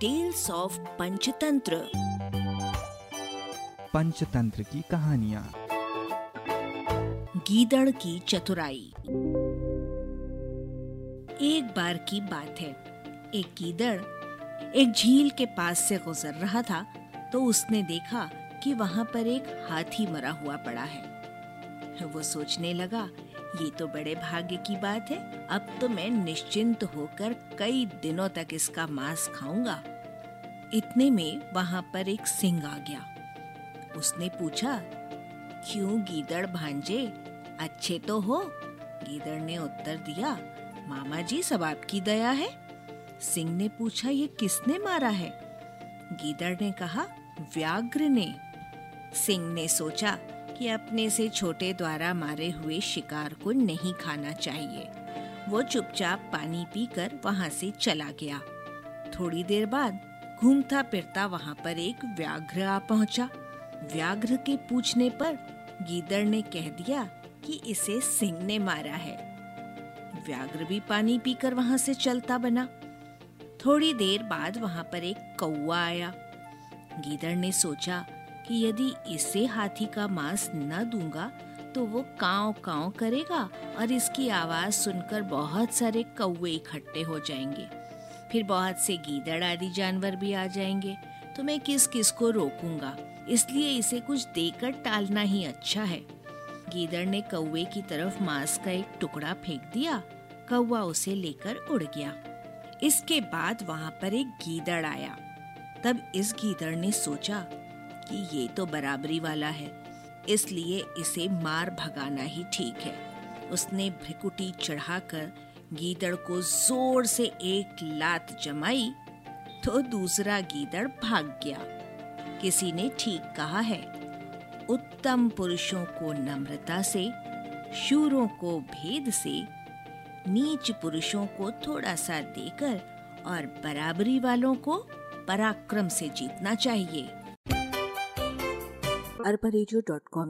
Tales of Panchatantra Panchatantra की कहानियाँ गीदड़ की चतुराई। एक बार की बात है। एक गीदड़ एक झील के पास से गुजर रहा था तो उसने देखा कि वहाँ पर एक हाथी मरा हुआ पड़ा है। वो सोचने लगा ये तो बड़े भाग्य की बात है। अब तो मैं निश्चिंत होकर कई दिनों तक इसका मांस खाऊँगा। इतने में वहाँ पर एक सिंह आ गया। उसने पूछा, क्यों गीदड़ भांजे? अच्छे तो हो? गीदड़ ने उत्तर दिया, मामा जी, सब आपकी दया है। सिंह ने पूछा, ये किसने मारा है? गीदड़ ने कहा, व्याघ्र ने। सिंह ने सोचा कि अपने से छोटे द्वारा मारे हुए शिकार को नहीं खाना चाहिए। वो चुपचाप पानी पीकर वहाँ से चला गया। थोड़ी देर बाद घूमता फिरता वहाँ पर एक व्याघ्र आ पहुँचा। व्याघ्र के पूछने पर गीदड़ ने कह दिया कि इसे सिंह ने मारा है। व्याघ्र भी पानी पीकर वहाँ से चलता बना। थोड़ी देर बाद वहाँ पर एक कौआ आया। गीदड़ ने सोचा कि यदि इसे हाथी का मांस न दूँगा तो वो काव काव करेगा और इसकी आवाज़ सुनकर बहुत सारे कौवे इकट्ठे हो जाएँगे। फिर बहुत से गीदड़ आदि जानवर भी आ जाएँगे। तो मैं किस किस को रोकूँगा? इसलिए इसे कुछ देकर टालना ही अच्छा है। गीदड़ ने कौवे की तरफ़ मांस का एक टुकड़ा फेंक दिया। कौवा उसे लेकर उड़ गया। इसके बाद वहाँ पर एक गीदड़ आया। तब इस गीदड़ ने सोचा कि ये तो बराबरी वाला है, इसलिए इसे मार भगाना ही ठीक है। उसने भ्रिकुटी चढ़ाकर गीदड़ को ज़ोर से एक लात जमाई तो दूसरा गीदड़ भाग गया। किसी ने ठीक कहा है। उत्तम पुरुषों को नम्रता से, शूरों को भेद से, नीच पुरुषों को थोड़ा सा देकर और बराबरी वालों को पराक्रम से जीतना चाहिए। अरबा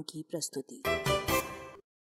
की प्रस्तुति।